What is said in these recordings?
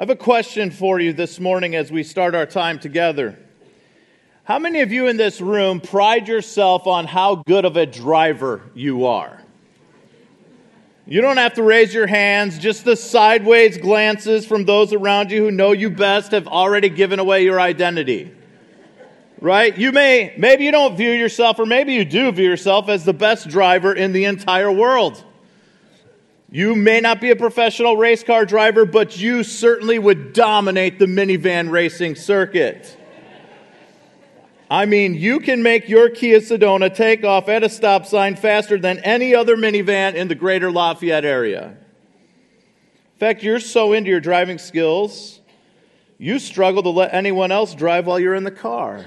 I have a question for you this morning as we start our time together. How many of you in this room pride yourself on how good of a driver you are? You don't have to raise your hands, just the sideways glances from those around you who know you best have already given away your identity. Right? You may, maybe you don't view yourself, or maybe you do view yourself as the best driver in the entire world. You may not be a professional race car driver, but you certainly would dominate the minivan racing circuit. I mean, you can make your Kia Sedona take off at a stop sign faster than any other minivan in the greater Lafayette area. In fact, you're so into your driving skills, you struggle to let anyone else drive while you're in the car.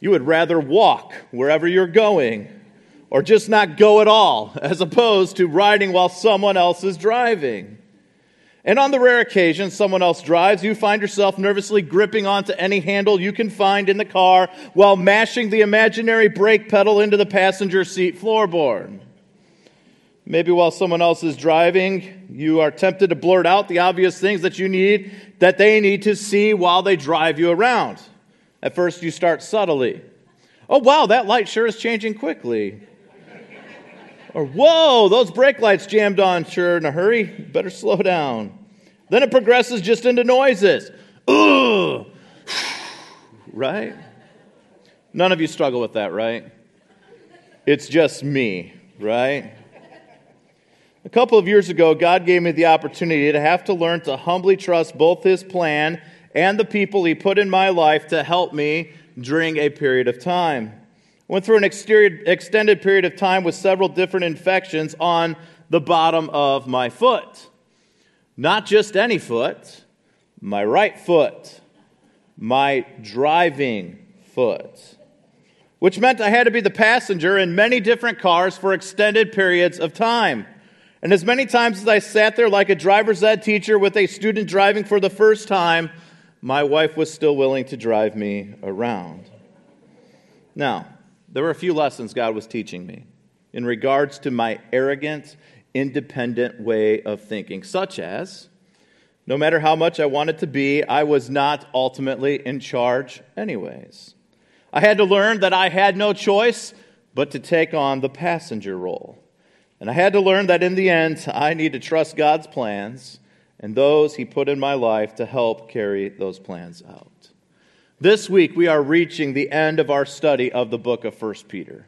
You would rather walk wherever you're going or just not go at all, as opposed to riding while someone else is driving. And on the rare occasion someone else drives, you find yourself nervously gripping onto any handle you can find in the car while mashing the imaginary brake pedal into the passenger seat floorboard. Maybe while someone else is driving, you are tempted to blurt out the obvious things that you need, that they need to see while they drive you around. At first, you start subtly. Oh, wow, that light sure is changing quickly. Or, whoa, those brake lights jammed on, sure, in a hurry. Better slow down. Then it progresses just into noises. Ugh. right? None of you struggle with that, right? It's just me, right? A couple of years ago, God gave me the opportunity to have to learn to humbly trust both His plan and the people He put in my life to help me during a period of time. Went through an extended period of time with several different infections on the bottom of my foot. Not just any foot, my right foot, my driving foot, which meant I had to be the passenger in many different cars for extended periods of time. And as many times as I sat there like a driver's ed teacher with a student driving for the first time, my wife was still willing to drive me around. Now, there were a few lessons God was teaching me in regards to my arrogant, independent way of thinking, such as no matter how much I wanted to be, I was not ultimately in charge, anyways. I had to learn that I had no choice but to take on the passenger role. And I had to learn that in the end, I need to trust God's plans and those He put in my life to help carry those plans out. This week, we are reaching the end of our study of the book of 1 Peter.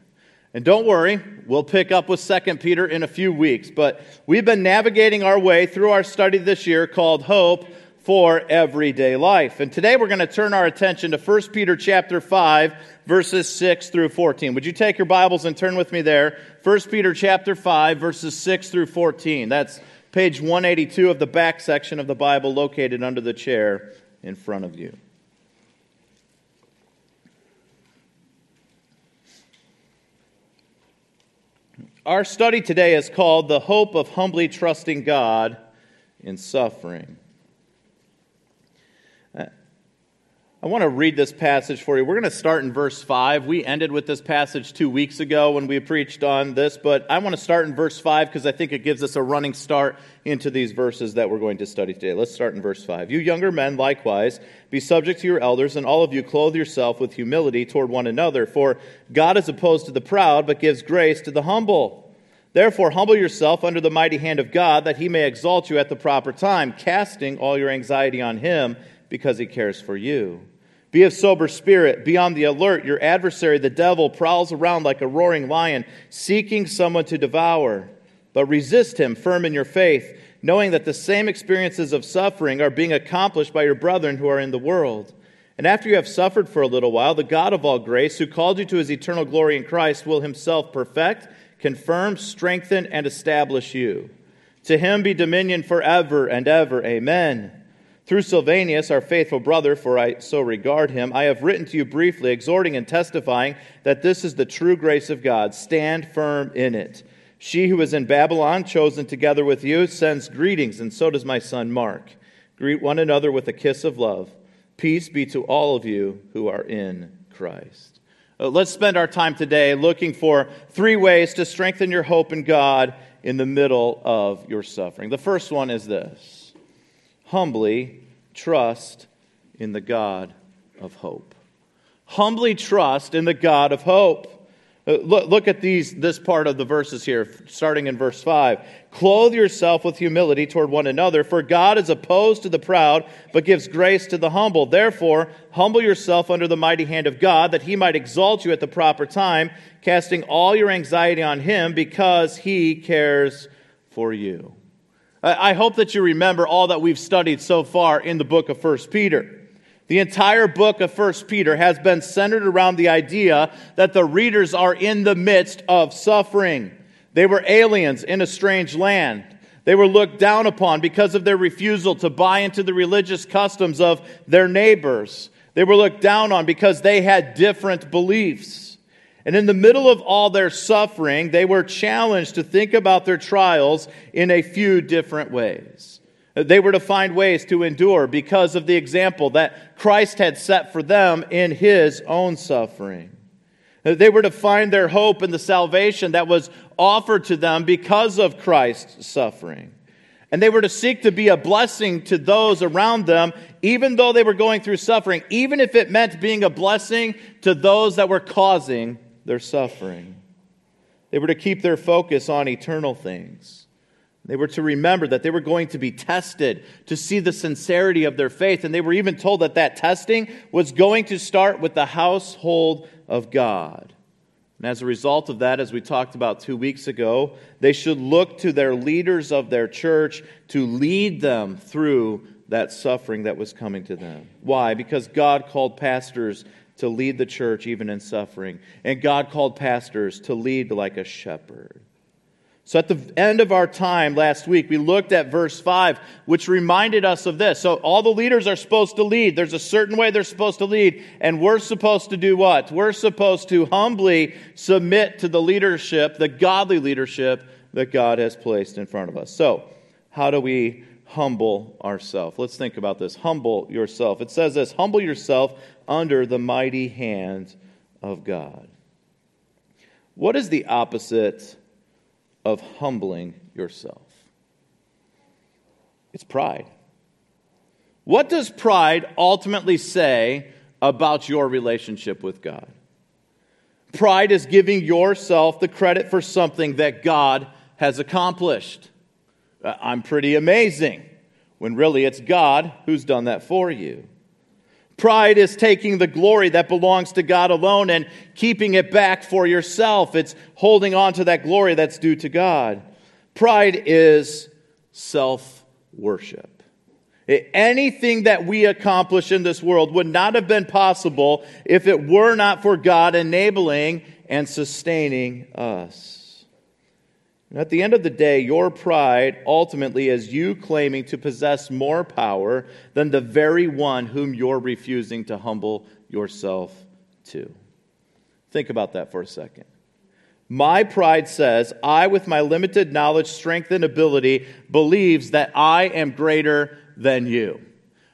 And don't worry, we'll pick up with 2 Peter in a few weeks, but we've been navigating our way through our study this year called Hope for Everyday Life. And today we're going to turn our attention to 1 Peter chapter 5 verses 6 through 14. Would you take your Bibles and turn with me there? 1 Peter chapter 5 verses 6 through 14. That's page 182 of the back section of the Bible located under the chair in front of you. Our study today is called The Hope of Humbly Trusting God in Suffering. Uh, I want to read this passage for you. We're going to start in verse 5. We ended with this passage two weeks ago when we preached on this, but I want to start in verse 5 because I think it gives us a running start into these verses that we're going to study today. Let's start in verse 5. You younger men, likewise, be subject to your elders, and all of you clothe yourself with humility toward one another, for God is opposed to the proud, but gives grace to the humble. Therefore, humble yourself under the mighty hand of God, that he may exalt you at the proper time, casting all your anxiety on him because he cares for you. Be of sober spirit, be on the alert. Your adversary, the devil, prowls around like a roaring lion, seeking someone to devour. But resist him, firm in your faith, knowing that the same experiences of suffering are being accomplished by your brethren who are in the world. And after you have suffered for a little while, the God of all grace, who called you to his eternal glory in Christ, will himself perfect, confirm, strengthen, and establish you. To him be dominion forever and ever. Amen. Through Silvanus, our faithful brother, for I so regard him, I have written to you briefly, exhorting and testifying that this is the true grace of God. Stand firm in it. She who is in Babylon, chosen together with you, sends greetings, and so does my son Mark. Greet one another with a kiss of love. Peace be to all of you who are in Christ. Uh, let's spend our time today looking for three ways to strengthen your hope in God in the middle of your suffering. The first one is this humbly trust in the God of hope. Humbly trust in the God of hope. Uh, look, look at these, this part of the verses here, starting in verse 5. Clothe yourself with humility toward one another, for God is opposed to the proud, but gives grace to the humble. Therefore, humble yourself under the mighty hand of God, that he might exalt you at the proper time, casting all your anxiety on him, because he cares for you. I hope that you remember all that we've studied so far in the book of 1 Peter. The entire book of 1 Peter has been centered around the idea that the readers are in the midst of suffering. They were aliens in a strange land. They were looked down upon because of their refusal to buy into the religious customs of their neighbors. They were looked down on because they had different beliefs. And in the middle of all their suffering, they were challenged to think about their trials in a few different ways. They were to find ways to endure because of the example that Christ had set for them in his own suffering. They were to find their hope in the salvation that was offered to them because of Christ's suffering. And they were to seek to be a blessing to those around them, even though they were going through suffering, even if it meant being a blessing to those that were causing their suffering. They were to keep their focus on eternal things. They were to remember that they were going to be tested to see the sincerity of their faith. And they were even told that that testing was going to start with the household of God. And as a result of that, as we talked about two weeks ago, they should look to their leaders of their church to lead them through that suffering that was coming to them. Why? Because God called pastors to lead the church even in suffering. And God called pastors to lead like a shepherd. So, at the end of our time last week, we looked at verse 5, which reminded us of this. So, all the leaders are supposed to lead. There's a certain way they're supposed to lead. And we're supposed to do what? We're supposed to humbly submit to the leadership, the godly leadership that God has placed in front of us. So, how do we humble ourselves? Let's think about this. Humble yourself. It says this humble yourself under the mighty hand of God. What is the opposite? of humbling yourself? It's pride. What does pride ultimately say about your relationship with God? Pride is giving yourself the credit for something that God has accomplished. Uh, I'm pretty amazing, when really it's God who's done that for you. Pride is taking the glory that belongs to God alone and keeping it back for yourself. It's holding on to that glory that's due to God. Pride is self worship. Anything that we accomplish in this world would not have been possible if it were not for God enabling and sustaining us. And at the end of the day, your pride ultimately is you claiming to possess more power than the very one whom you're refusing to humble yourself to. Think about that for a second. My pride says, I, with my limited knowledge, strength, and ability, believes that I am greater than you.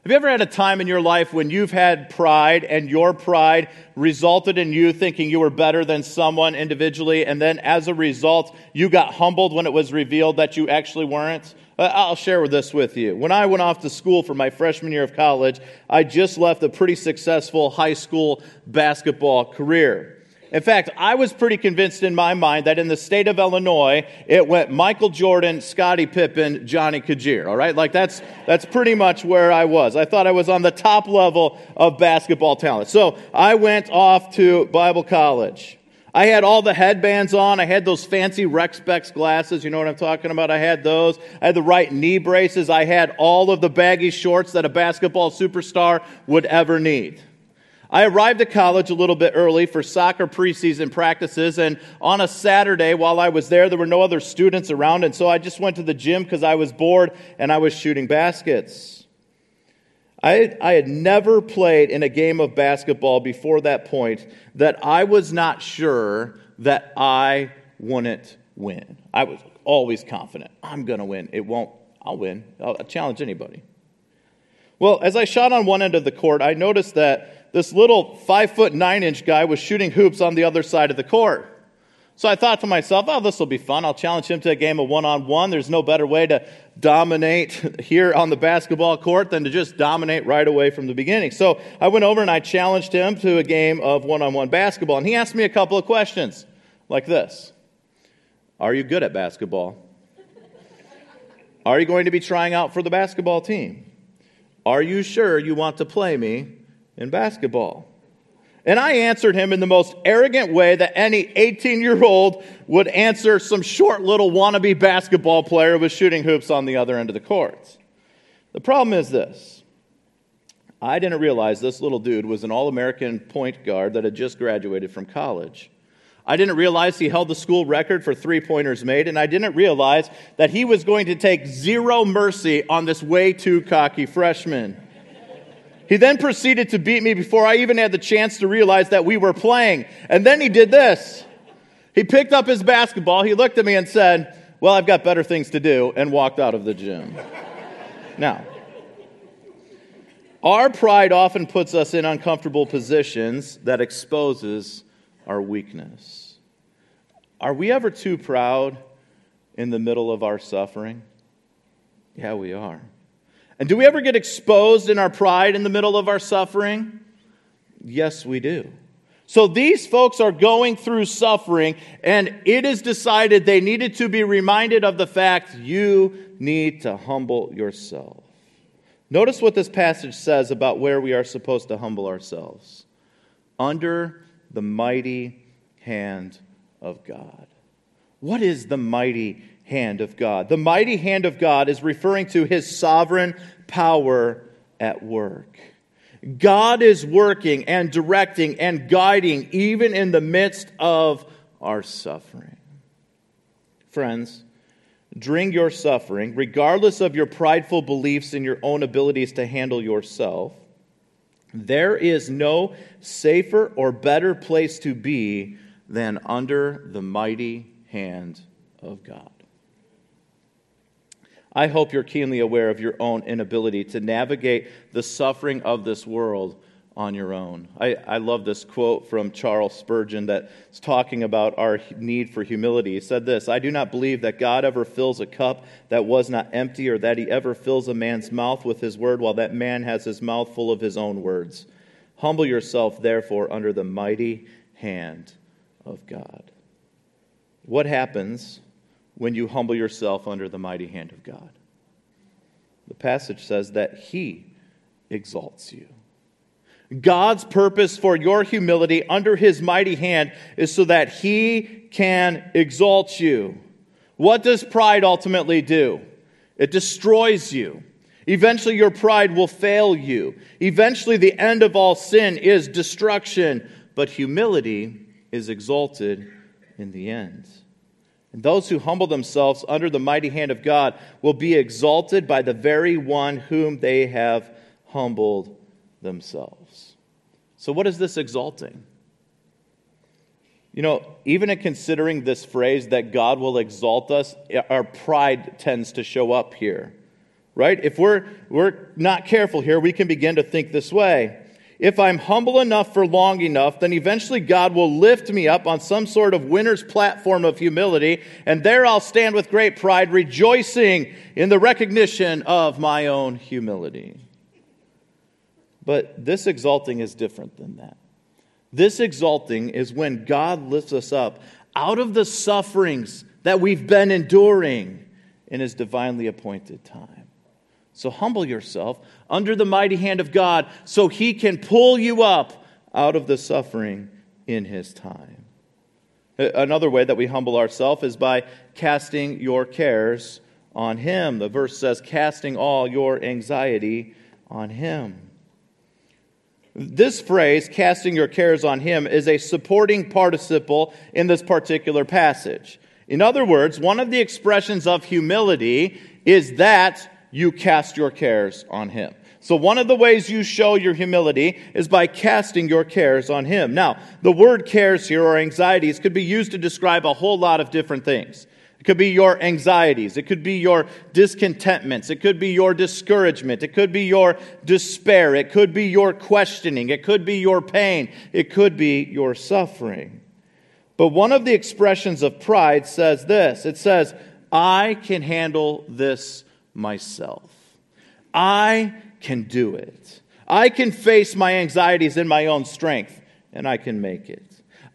Have you ever had a time in your life when you've had pride and your pride resulted in you thinking you were better than someone individually, and then as a result, you got humbled when it was revealed that you actually weren't? Uh, I'll share this with you. When I went off to school for my freshman year of college, I just left a pretty successful high school basketball career. In fact, I was pretty convinced in my mind that in the state of Illinois, it went Michael Jordan, Scottie Pippen, Johnny Kjaer. All right, like that's that's pretty much where I was. I thought I was on the top level of basketball talent. So I went off to Bible college. I had all the headbands on. I had those fancy Rec Specs glasses. You know what I'm talking about? I had those. I had the right knee braces. I had all of the baggy shorts that a basketball superstar would ever need. I arrived at college a little bit early for soccer preseason practices, and on a Saturday while I was there, there were no other students around, and so I just went to the gym because I was bored and I was shooting baskets. I, I had never played in a game of basketball before that point that I was not sure that I wouldn't win. I was always confident. I'm going to win. It won't, I'll win. I'll challenge anybody. Well, as I shot on one end of the court, I noticed that this little five foot nine inch guy was shooting hoops on the other side of the court. So I thought to myself, oh, this will be fun. I'll challenge him to a game of one on one. There's no better way to dominate here on the basketball court than to just dominate right away from the beginning. So I went over and I challenged him to a game of one on one basketball. And he asked me a couple of questions like this Are you good at basketball? Are you going to be trying out for the basketball team? Are you sure you want to play me in basketball? And I answered him in the most arrogant way that any 18 year old would answer some short little wannabe basketball player with shooting hoops on the other end of the court. The problem is this I didn't realize this little dude was an All American point guard that had just graduated from college. I didn't realize he held the school record for three pointers made, and I didn't realize that he was going to take zero mercy on this way too cocky freshman. He then proceeded to beat me before I even had the chance to realize that we were playing. And then he did this. He picked up his basketball, he looked at me and said, Well, I've got better things to do, and walked out of the gym. now, our pride often puts us in uncomfortable positions that exposes our weakness. Are we ever too proud in the middle of our suffering? Yeah, we are. And do we ever get exposed in our pride in the middle of our suffering? Yes, we do. So these folks are going through suffering, and it is decided they needed to be reminded of the fact you need to humble yourself. Notice what this passage says about where we are supposed to humble ourselves under the mighty hand of God. What is the mighty hand of God? The mighty hand of God is referring to his sovereign power at work. God is working and directing and guiding even in the midst of our suffering. Friends, during your suffering, regardless of your prideful beliefs in your own abilities to handle yourself, there is no safer or better place to be than under the mighty hand of God. I hope you're keenly aware of your own inability to navigate the suffering of this world on your own. I, I love this quote from Charles Spurgeon that's talking about our need for humility. He said this I do not believe that God ever fills a cup that was not empty, or that he ever fills a man's mouth with his word, while that man has his mouth full of his own words. Humble yourself, therefore, under the mighty hand of God. What happens when you humble yourself under the mighty hand of God? The passage says that he exalts you. God's purpose for your humility under his mighty hand is so that he can exalt you. What does pride ultimately do? It destroys you. Eventually, your pride will fail you. Eventually, the end of all sin is destruction, but humility is exalted in the end. And those who humble themselves under the mighty hand of God will be exalted by the very one whom they have humbled themselves. So, what is this exalting? You know, even in considering this phrase that God will exalt us, our pride tends to show up here, right? If we're, we're not careful here, we can begin to think this way. If I'm humble enough for long enough, then eventually God will lift me up on some sort of winner's platform of humility, and there I'll stand with great pride, rejoicing in the recognition of my own humility. But this exalting is different than that. This exalting is when God lifts us up out of the sufferings that we've been enduring in His divinely appointed time. So humble yourself under the mighty hand of God so He can pull you up out of the suffering in His time. Another way that we humble ourselves is by casting your cares on Him. The verse says, casting all your anxiety on Him. This phrase, casting your cares on him, is a supporting participle in this particular passage. In other words, one of the expressions of humility is that you cast your cares on him. So, one of the ways you show your humility is by casting your cares on him. Now, the word cares here or anxieties could be used to describe a whole lot of different things. It could be your anxieties. It could be your discontentments. It could be your discouragement. It could be your despair. It could be your questioning. It could be your pain. It could be your suffering. But one of the expressions of pride says this it says, I can handle this myself. I can do it. I can face my anxieties in my own strength, and I can make it.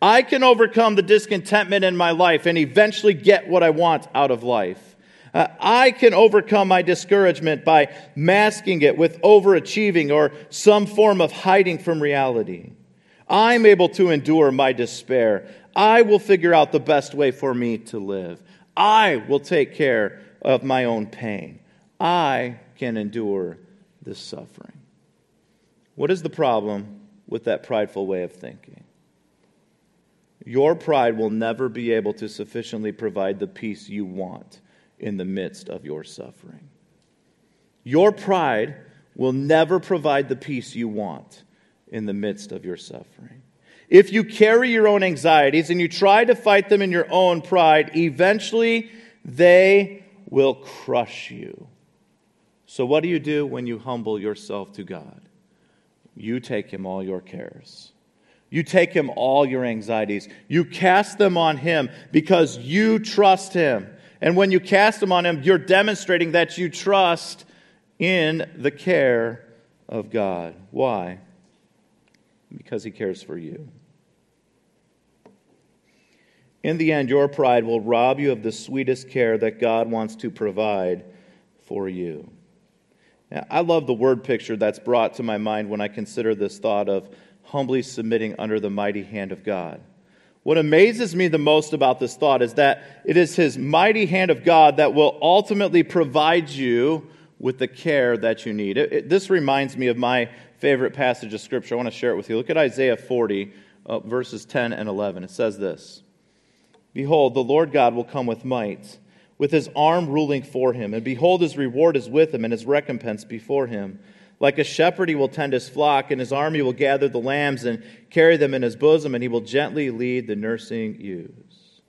I can overcome the discontentment in my life and eventually get what I want out of life. Uh, I can overcome my discouragement by masking it with overachieving or some form of hiding from reality. I'm able to endure my despair. I will figure out the best way for me to live. I will take care of my own pain. I can endure this suffering. What is the problem with that prideful way of thinking? Your pride will never be able to sufficiently provide the peace you want in the midst of your suffering. Your pride will never provide the peace you want in the midst of your suffering. If you carry your own anxieties and you try to fight them in your own pride, eventually they will crush you. So, what do you do when you humble yourself to God? You take Him all your cares. You take Him all your anxieties. You cast them on Him because you trust Him. And when you cast them on Him, you're demonstrating that you trust in the care of God. Why? Because He cares for you. In the end, your pride will rob you of the sweetest care that God wants to provide for you. I love the word picture that's brought to my mind when I consider this thought of humbly submitting under the mighty hand of God. What amazes me the most about this thought is that it is His mighty hand of God that will ultimately provide you with the care that you need. It, it, this reminds me of my favorite passage of Scripture. I want to share it with you. Look at Isaiah 40, uh, verses 10 and 11. It says this Behold, the Lord God will come with might, with his arm ruling for him. And behold, his reward is with him, and his recompense before him. Like a shepherd, he will tend his flock, and his army will gather the lambs and carry them in his bosom, and he will gently lead the nursing ewes.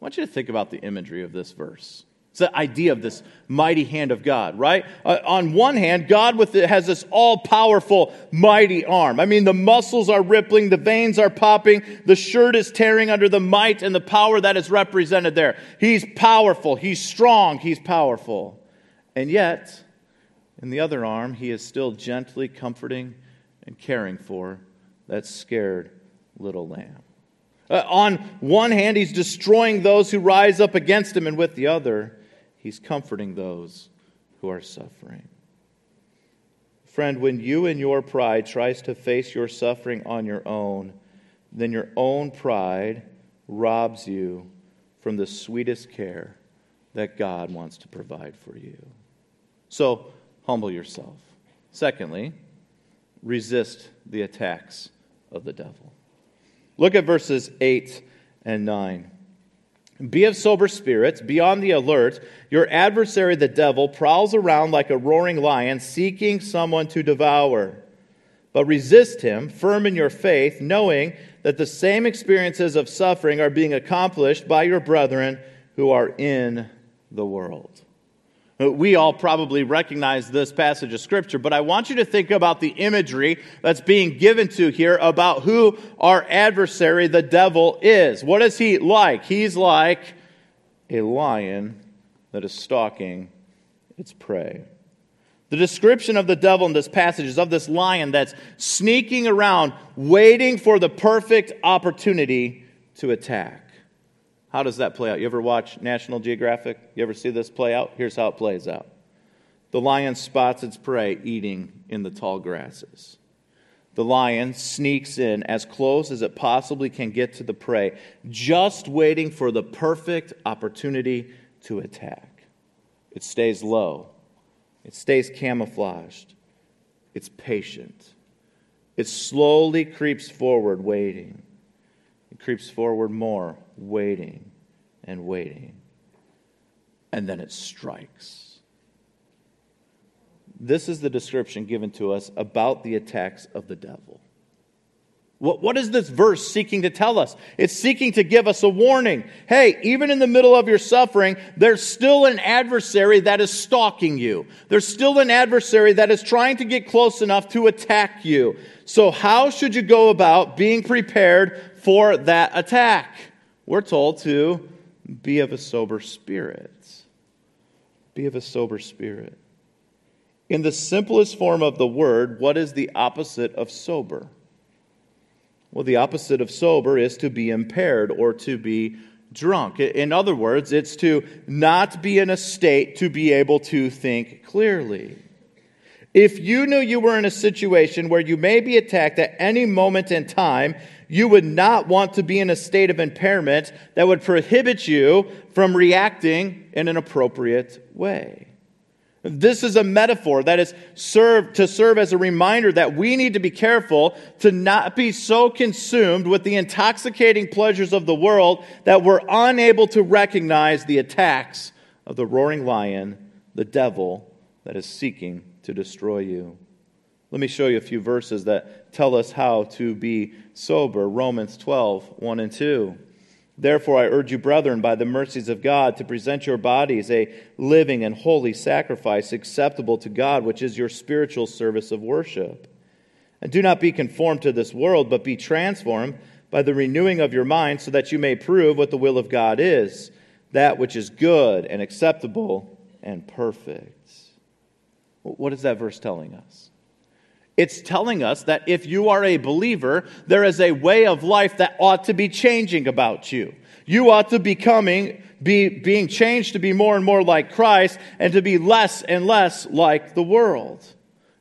I want you to think about the imagery of this verse. It's the idea of this mighty hand of God, right? Uh, on one hand, God with it has this all powerful, mighty arm. I mean, the muscles are rippling, the veins are popping, the shirt is tearing under the might and the power that is represented there. He's powerful, he's strong, he's powerful. And yet, in the other arm, he is still gently comforting and caring for that scared little lamb. Uh, on one hand, he's destroying those who rise up against him, and with the other, he's comforting those who are suffering. Friend, when you in your pride tries to face your suffering on your own, then your own pride robs you from the sweetest care that God wants to provide for you. So, humble yourself. Secondly, resist the attacks of the devil. Look at verses 8 and 9. Be of sober spirits, be on the alert. Your adversary, the devil, prowls around like a roaring lion, seeking someone to devour. But resist him, firm in your faith, knowing that the same experiences of suffering are being accomplished by your brethren who are in the world. Uh, we all probably recognize this passage of Scripture, but I want you to think about the imagery that's being given to here about who our adversary, the devil, is. What is he like? He's like a lion that is stalking its prey. The description of the devil in this passage is of this lion that's sneaking around, waiting for the perfect opportunity to attack. How does that play out? You ever watch National Geographic? You ever see this play out? Here's how it plays out the lion spots its prey eating in the tall grasses. The lion sneaks in as close as it possibly can get to the prey, just waiting for the perfect opportunity to attack. It stays low, it stays camouflaged, it's patient. It slowly creeps forward, waiting. It creeps forward more, waiting and waiting. And then it strikes. This is the description given to us about the attacks of the devil. What, what is this verse seeking to tell us? It's seeking to give us a warning. Hey, even in the middle of your suffering, there's still an adversary that is stalking you. There's still an adversary that is trying to get close enough to attack you. So, how should you go about being prepared for that attack? we're told to be of a sober spirit. Be of a sober spirit. In the simplest form of the word, what is the opposite of sober? Well, the opposite of sober is to be impaired or to be drunk. In other words, it's to not be in a state to be able to think clearly. If you knew you were in a situation where you may be attacked at any moment in time, you would not want to be in a state of impairment that would prohibit you from reacting in an appropriate way. This is a metaphor that is served to serve as a reminder that we need to be careful to not be so consumed with the intoxicating pleasures of the world that we're unable to recognize the attacks of the roaring lion, the devil that is seeking to destroy you. Let me show you a few verses that tell us how to be sober. Romans 12, 1 and 2. Therefore, I urge you, brethren, by the mercies of God, to present your bodies a living and holy sacrifice acceptable to God, which is your spiritual service of worship. And do not be conformed to this world, but be transformed by the renewing of your mind, so that you may prove what the will of God is, that which is good and acceptable and perfect. What is that verse telling us? It's telling us that if you are a believer, there is a way of life that ought to be changing about you. You ought to becoming, be being changed to be more and more like Christ and to be less and less like the world.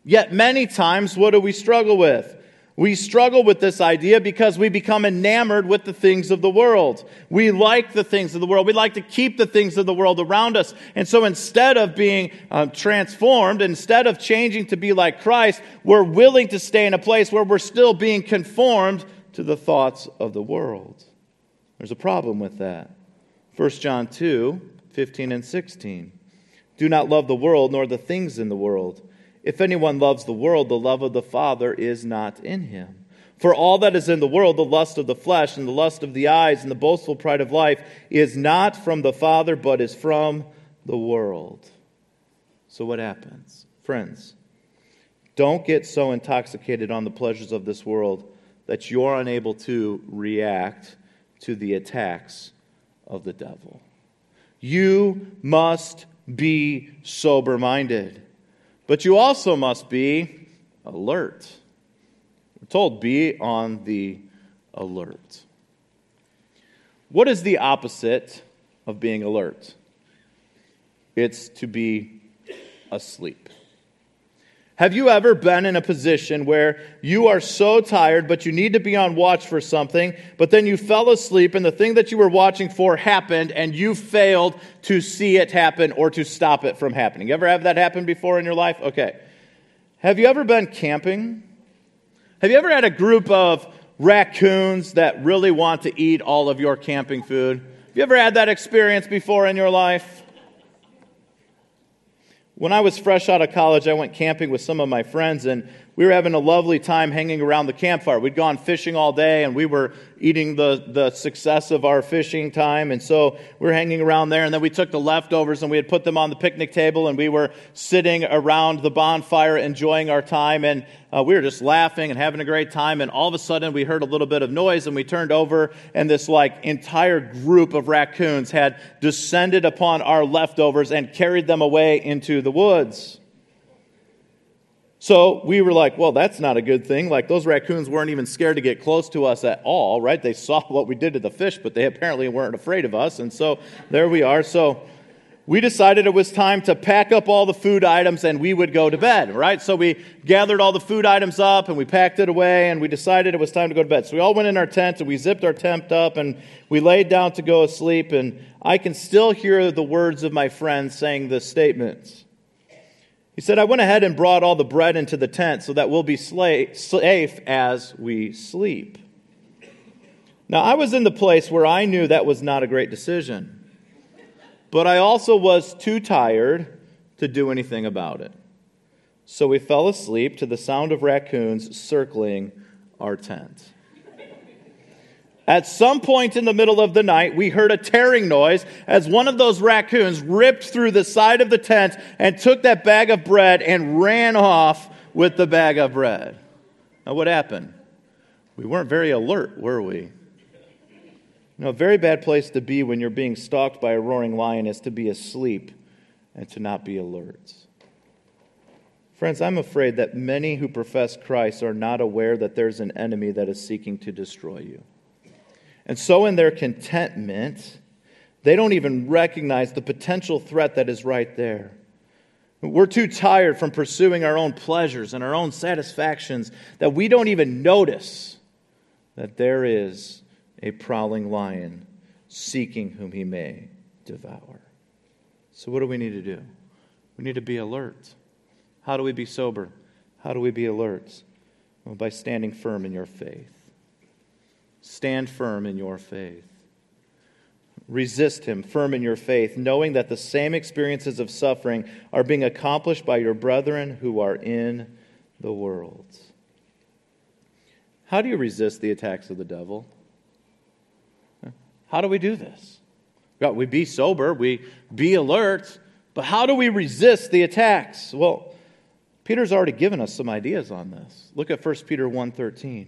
Yet many times, what do we struggle with? We struggle with this idea because we become enamored with the things of the world. We like the things of the world. We like to keep the things of the world around us. And so instead of being um, transformed, instead of changing to be like Christ, we're willing to stay in a place where we're still being conformed to the thoughts of the world. There's a problem with that. 1 John 2 15 and 16. Do not love the world nor the things in the world. If anyone loves the world, the love of the Father is not in him. For all that is in the world, the lust of the flesh and the lust of the eyes and the boastful pride of life, is not from the Father, but is from the world. So what happens? Friends, don't get so intoxicated on the pleasures of this world that you're unable to react to the attacks of the devil. You must be sober minded. But you also must be alert. We're told, be on the alert. What is the opposite of being alert? It's to be asleep. Have you ever been in a position where you are so tired, but you need to be on watch for something, but then you fell asleep and the thing that you were watching for happened and you failed to see it happen or to stop it from happening? You ever have that happen before in your life? Okay. Have you ever been camping? Have you ever had a group of raccoons that really want to eat all of your camping food? Have you ever had that experience before in your life? When I was fresh out of college, I went camping with some of my friends, and we were having a lovely time hanging around the campfire. We'd gone fishing all day, and we were eating the, the success of our fishing time. And so we were hanging around there, and then we took the leftovers and we had put them on the picnic table, and we were sitting around the bonfire enjoying our time. And uh, we were just laughing and having a great time. And all of a sudden, we heard a little bit of noise, and we turned over, and this like entire group of raccoons had descended upon our leftovers and carried them away into the woods. So we were like, well, that's not a good thing. Like, those raccoons weren't even scared to get close to us at all, right? They saw what we did to the fish, but they apparently weren't afraid of us. And so there we are. So we decided it was time to pack up all the food items and we would go to bed, right? So we gathered all the food items up and we packed it away and we decided it was time to go to bed. So we all went in our tent and we zipped our tent up and we laid down to go to sleep. And I can still hear the words of my friends saying the statement. He said, I went ahead and brought all the bread into the tent so that we'll be safe as we sleep. Now, I was in the place where I knew that was not a great decision but I also was too tired to do anything about it. So we fell asleep to the sound of raccoons circling our tent. At some point in the middle of the night, we heard a tearing noise as one of those raccoons ripped through the side of the tent and took that bag of bread and ran off with the bag of bread. Now, what happened? We weren't very alert, were we? You know, a very bad place to be when you're being stalked by a roaring lion is to be asleep and to not be alert. Friends, I'm afraid that many who profess Christ are not aware that there's an enemy that is seeking to destroy you. And so, in their contentment, they don't even recognize the potential threat that is right there. We're too tired from pursuing our own pleasures and our own satisfactions that we don't even notice that there is a prowling lion seeking whom he may devour. So, what do we need to do? We need to be alert. How do we be sober? How do we be alert? Well, by standing firm in your faith. Stand firm in your faith. Resist him, firm in your faith, knowing that the same experiences of suffering are being accomplished by your brethren who are in the world. How do you resist the attacks of the devil? How do we do this? God, We be sober, we be alert, but how do we resist the attacks? Well, Peter's already given us some ideas on this. Look at 1 Peter 1:13.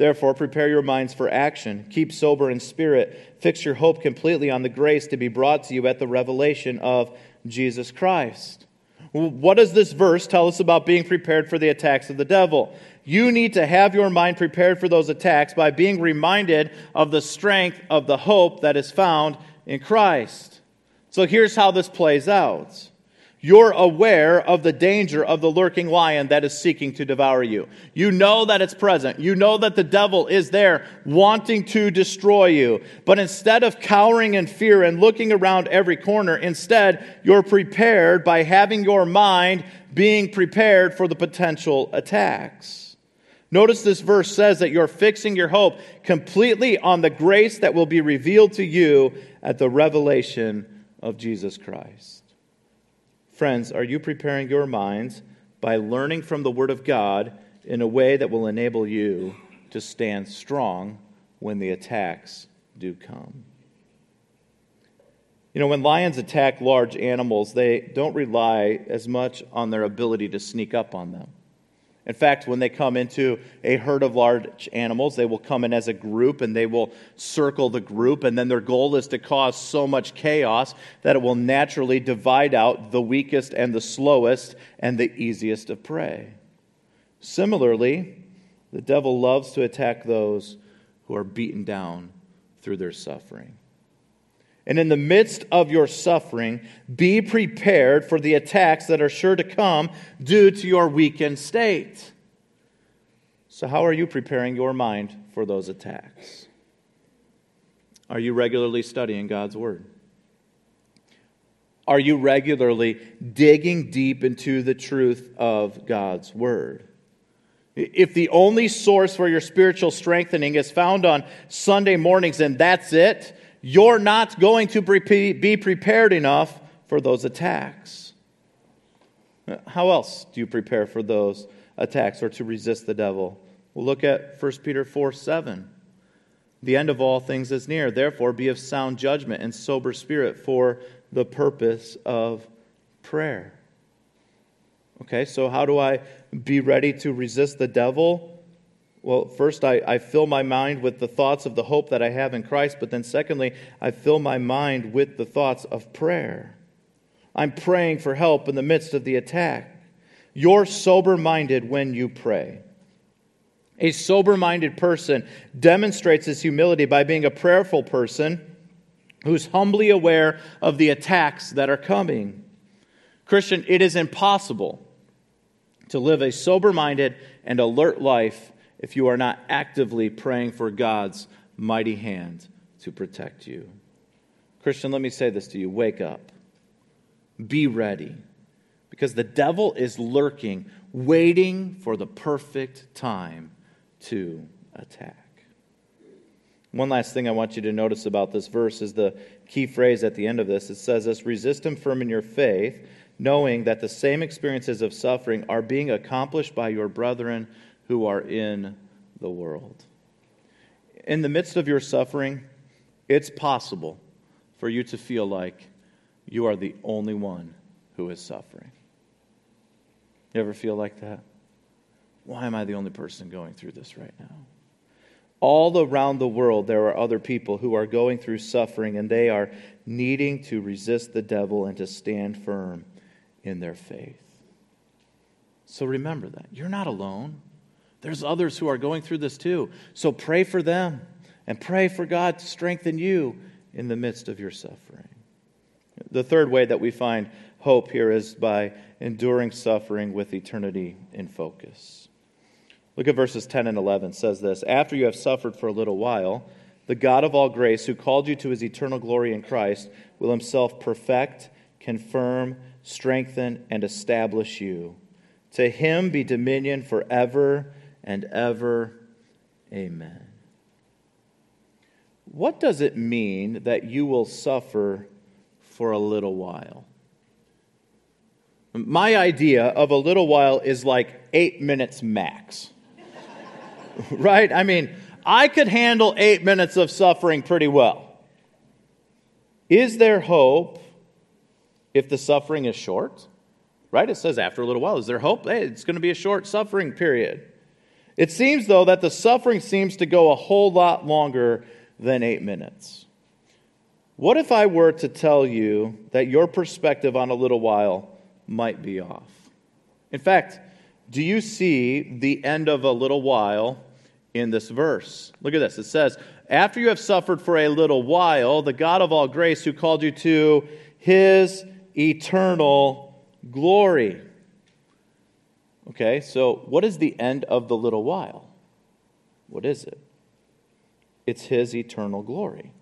Therefore, prepare your minds for action. Keep sober in spirit. Fix your hope completely on the grace to be brought to you at the revelation of Jesus Christ. What does this verse tell us about being prepared for the attacks of the devil? You need to have your mind prepared for those attacks by being reminded of the strength of the hope that is found in Christ. So here's how this plays out. You're aware of the danger of the lurking lion that is seeking to devour you. You know that it's present. You know that the devil is there wanting to destroy you. But instead of cowering in fear and looking around every corner, instead, you're prepared by having your mind being prepared for the potential attacks. Notice this verse says that you're fixing your hope completely on the grace that will be revealed to you at the revelation of Jesus Christ. Friends, are you preparing your minds by learning from the Word of God in a way that will enable you to stand strong when the attacks do come? You know, when lions attack large animals, they don't rely as much on their ability to sneak up on them. In fact, when they come into a herd of large animals, they will come in as a group and they will circle the group, and then their goal is to cause so much chaos that it will naturally divide out the weakest and the slowest and the easiest of prey. Similarly, the devil loves to attack those who are beaten down through their suffering. And in the midst of your suffering, be prepared for the attacks that are sure to come due to your weakened state. So, how are you preparing your mind for those attacks? Are you regularly studying God's Word? Are you regularly digging deep into the truth of God's Word? If the only source for your spiritual strengthening is found on Sunday mornings and that's it, you're not going to be prepared enough for those attacks. Uh, how else do you prepare for those attacks or to resist the devil? We'll look at 1 Peter 4 7. The end of all things is near. Therefore, be of sound judgment and sober spirit for the purpose of prayer. Okay, so how do I be ready to resist the devil? Well, first, I, I fill my mind with the thoughts of the hope that I have in Christ, but then, secondly, I fill my mind with the thoughts of prayer. I'm praying for help in the midst of the attack. You're sober minded when you pray. A sober minded person demonstrates his humility by being a prayerful person who's humbly aware of the attacks that are coming. Christian, it is impossible to live a sober minded and alert life if you are not actively praying for God's mighty hand to protect you. Christian, let me say this to you wake up, be ready, because the devil is lurking, waiting for the perfect time to attack. One last thing I want you to notice about this verse is the key phrase at the end of this. It says this resist him firm in your faith, knowing that the same experiences of suffering are being accomplished by your brethren who are in the world. In the midst of your suffering, it's possible for you to feel like you are the only one who is suffering. You ever feel like that? Why am I the only person going through this right now? All around the world, there are other people who are going through suffering, and they are needing to resist the devil and to stand firm in their faith. So remember that. You're not alone. There's others who are going through this too. So pray for them and pray for God to strengthen you in the midst of your suffering. The third way that we find hope here is by enduring suffering with eternity in focus. Look at verses 10 and 11. It says this After you have suffered for a little while, the God of all grace, who called you to his eternal glory in Christ, will himself perfect, confirm, strengthen, and establish you. To him be dominion forever and ever. Amen. What does it mean that you will suffer for a little while? My idea of a little while is like eight minutes max. right? I mean, I could handle eight minutes of suffering pretty well. Is there hope if the suffering is short? Right? It says after a little while. Is there hope? Hey, it's going to be a short suffering period. It seems, though, that the suffering seems to go a whole lot longer than eight minutes. What if I were to tell you that your perspective on a little while might be off? In fact, do you see the end of a little while in this verse? Look at this. It says, After you have suffered for a little while, the God of all grace who called you to his eternal glory. Okay, so what is the end of the little while? What is it? It's his eternal glory.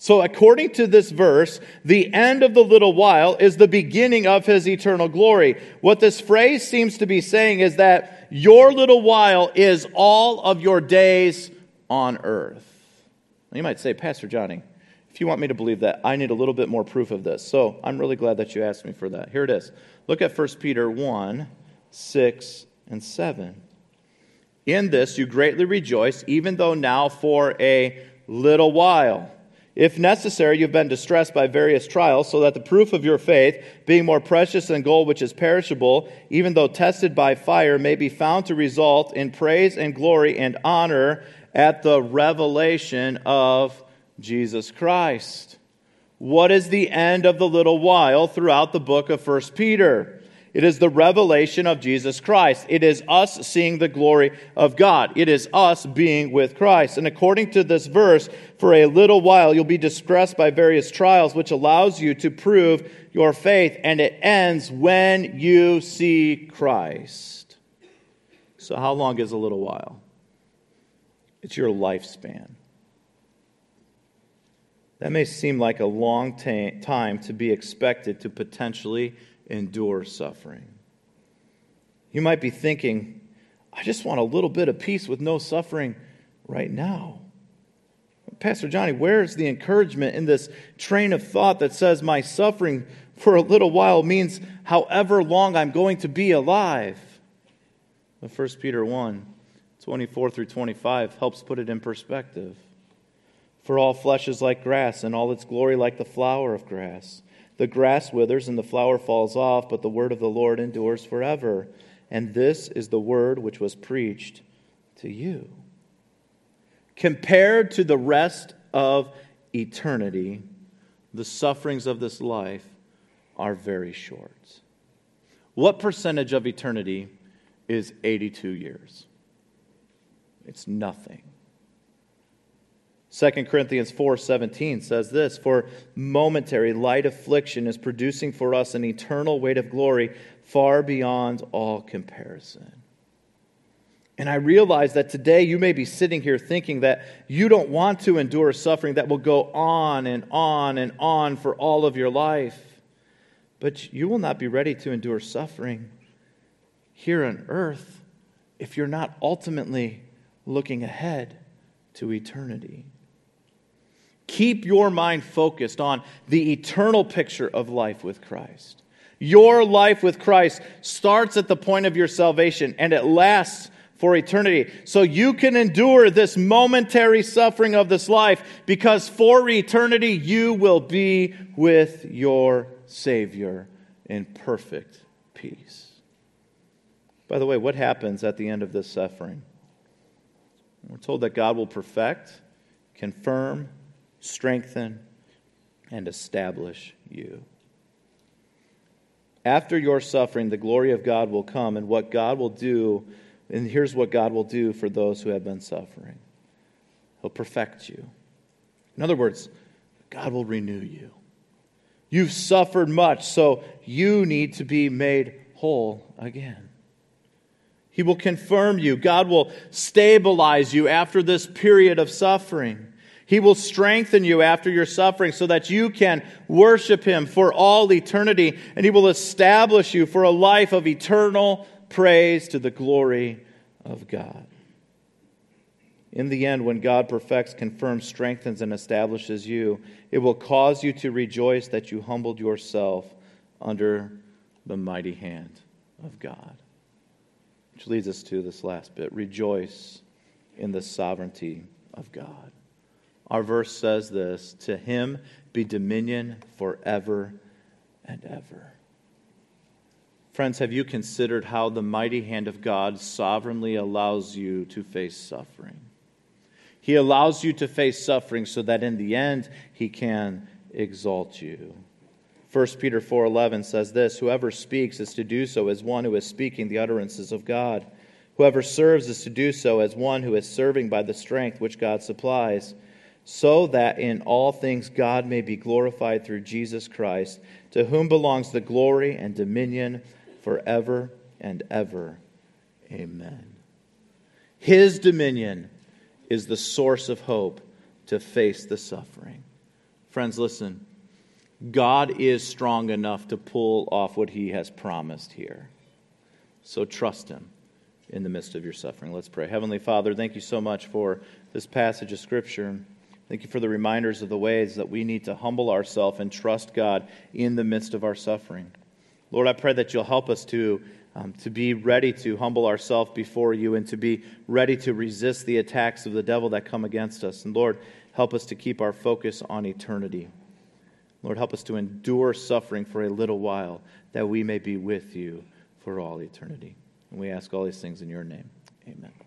So, according to this verse, the end of the little while is the beginning of his eternal glory. What this phrase seems to be saying is that your little while is all of your days on earth. You might say, Pastor Johnny, if you want me to believe that, I need a little bit more proof of this. So I'm really glad that you asked me for that. Here it is. Look at 1 Peter 1 6 and 7. In this you greatly rejoice, even though now for a little while. If necessary, you've been distressed by various trials, so that the proof of your faith, being more precious than gold which is perishable, even though tested by fire, may be found to result in praise and glory and honor at the revelation of Jesus Christ. What is the end of the little while throughout the book of 1 Peter? It is the revelation of Jesus Christ. It is us seeing the glory of God. It is us being with Christ. And according to this verse, for a little while you'll be distressed by various trials, which allows you to prove your faith, and it ends when you see Christ. So, how long is a little while? It's your lifespan. That may seem like a long ta- time to be expected to potentially endure suffering. You might be thinking, I just want a little bit of peace with no suffering right now. Pastor Johnny, where's the encouragement in this train of thought that says my suffering for a little while means however long I'm going to be alive? 1 Peter 1 24 through 25 helps put it in perspective. For all flesh is like grass, and all its glory like the flower of grass. The grass withers and the flower falls off, but the word of the Lord endures forever. And this is the word which was preached to you. Compared to the rest of eternity, the sufferings of this life are very short. What percentage of eternity is 82 years? It's nothing. 2 Corinthians 4:17 says this, "For momentary light affliction is producing for us an eternal weight of glory far beyond all comparison." And I realize that today you may be sitting here thinking that you don't want to endure suffering that will go on and on and on for all of your life. But you will not be ready to endure suffering here on earth if you're not ultimately looking ahead to eternity. Keep your mind focused on the eternal picture of life with Christ. Your life with Christ starts at the point of your salvation and it lasts for eternity. So you can endure this momentary suffering of this life because for eternity you will be with your Savior in perfect peace. By the way, what happens at the end of this suffering? We're told that God will perfect, confirm, strengthen, and establish you. After your suffering, the glory of God will come, and what God will do, and here's what God will do for those who have been suffering He'll perfect you. In other words, God will renew you. You've suffered much, so you need to be made whole again. He will confirm you. God will stabilize you after this period of suffering. He will strengthen you after your suffering so that you can worship Him for all eternity, and He will establish you for a life of eternal praise to the glory of God. In the end, when God perfects, confirms, strengthens, and establishes you, it will cause you to rejoice that you humbled yourself under the mighty hand of God. Which leads us to this last bit rejoice in the sovereignty of God. Our verse says this To him be dominion forever and ever. Friends, have you considered how the mighty hand of God sovereignly allows you to face suffering? He allows you to face suffering so that in the end he can exalt you. 1 Peter 4:11 says this, whoever speaks is to do so as one who is speaking the utterances of God. Whoever serves is to do so as one who is serving by the strength which God supplies, so that in all things God may be glorified through Jesus Christ, to whom belongs the glory and dominion forever and ever. Amen. His dominion is the source of hope to face the suffering. Friends, listen. God is strong enough to pull off what he has promised here. So trust him in the midst of your suffering. Let's pray. Heavenly Father, thank you so much for this passage of Scripture. Thank you for the reminders of the ways that we need to humble ourselves and trust God in the midst of our suffering. Lord, I pray that you'll help us to um, to be ready to humble ourselves before you and to be ready to resist the attacks of the devil that come against us. And Lord, help us to keep our focus on eternity. Lord, help us to endure suffering for a little while that we may be with you for all eternity. And we ask all these things in your name. Amen.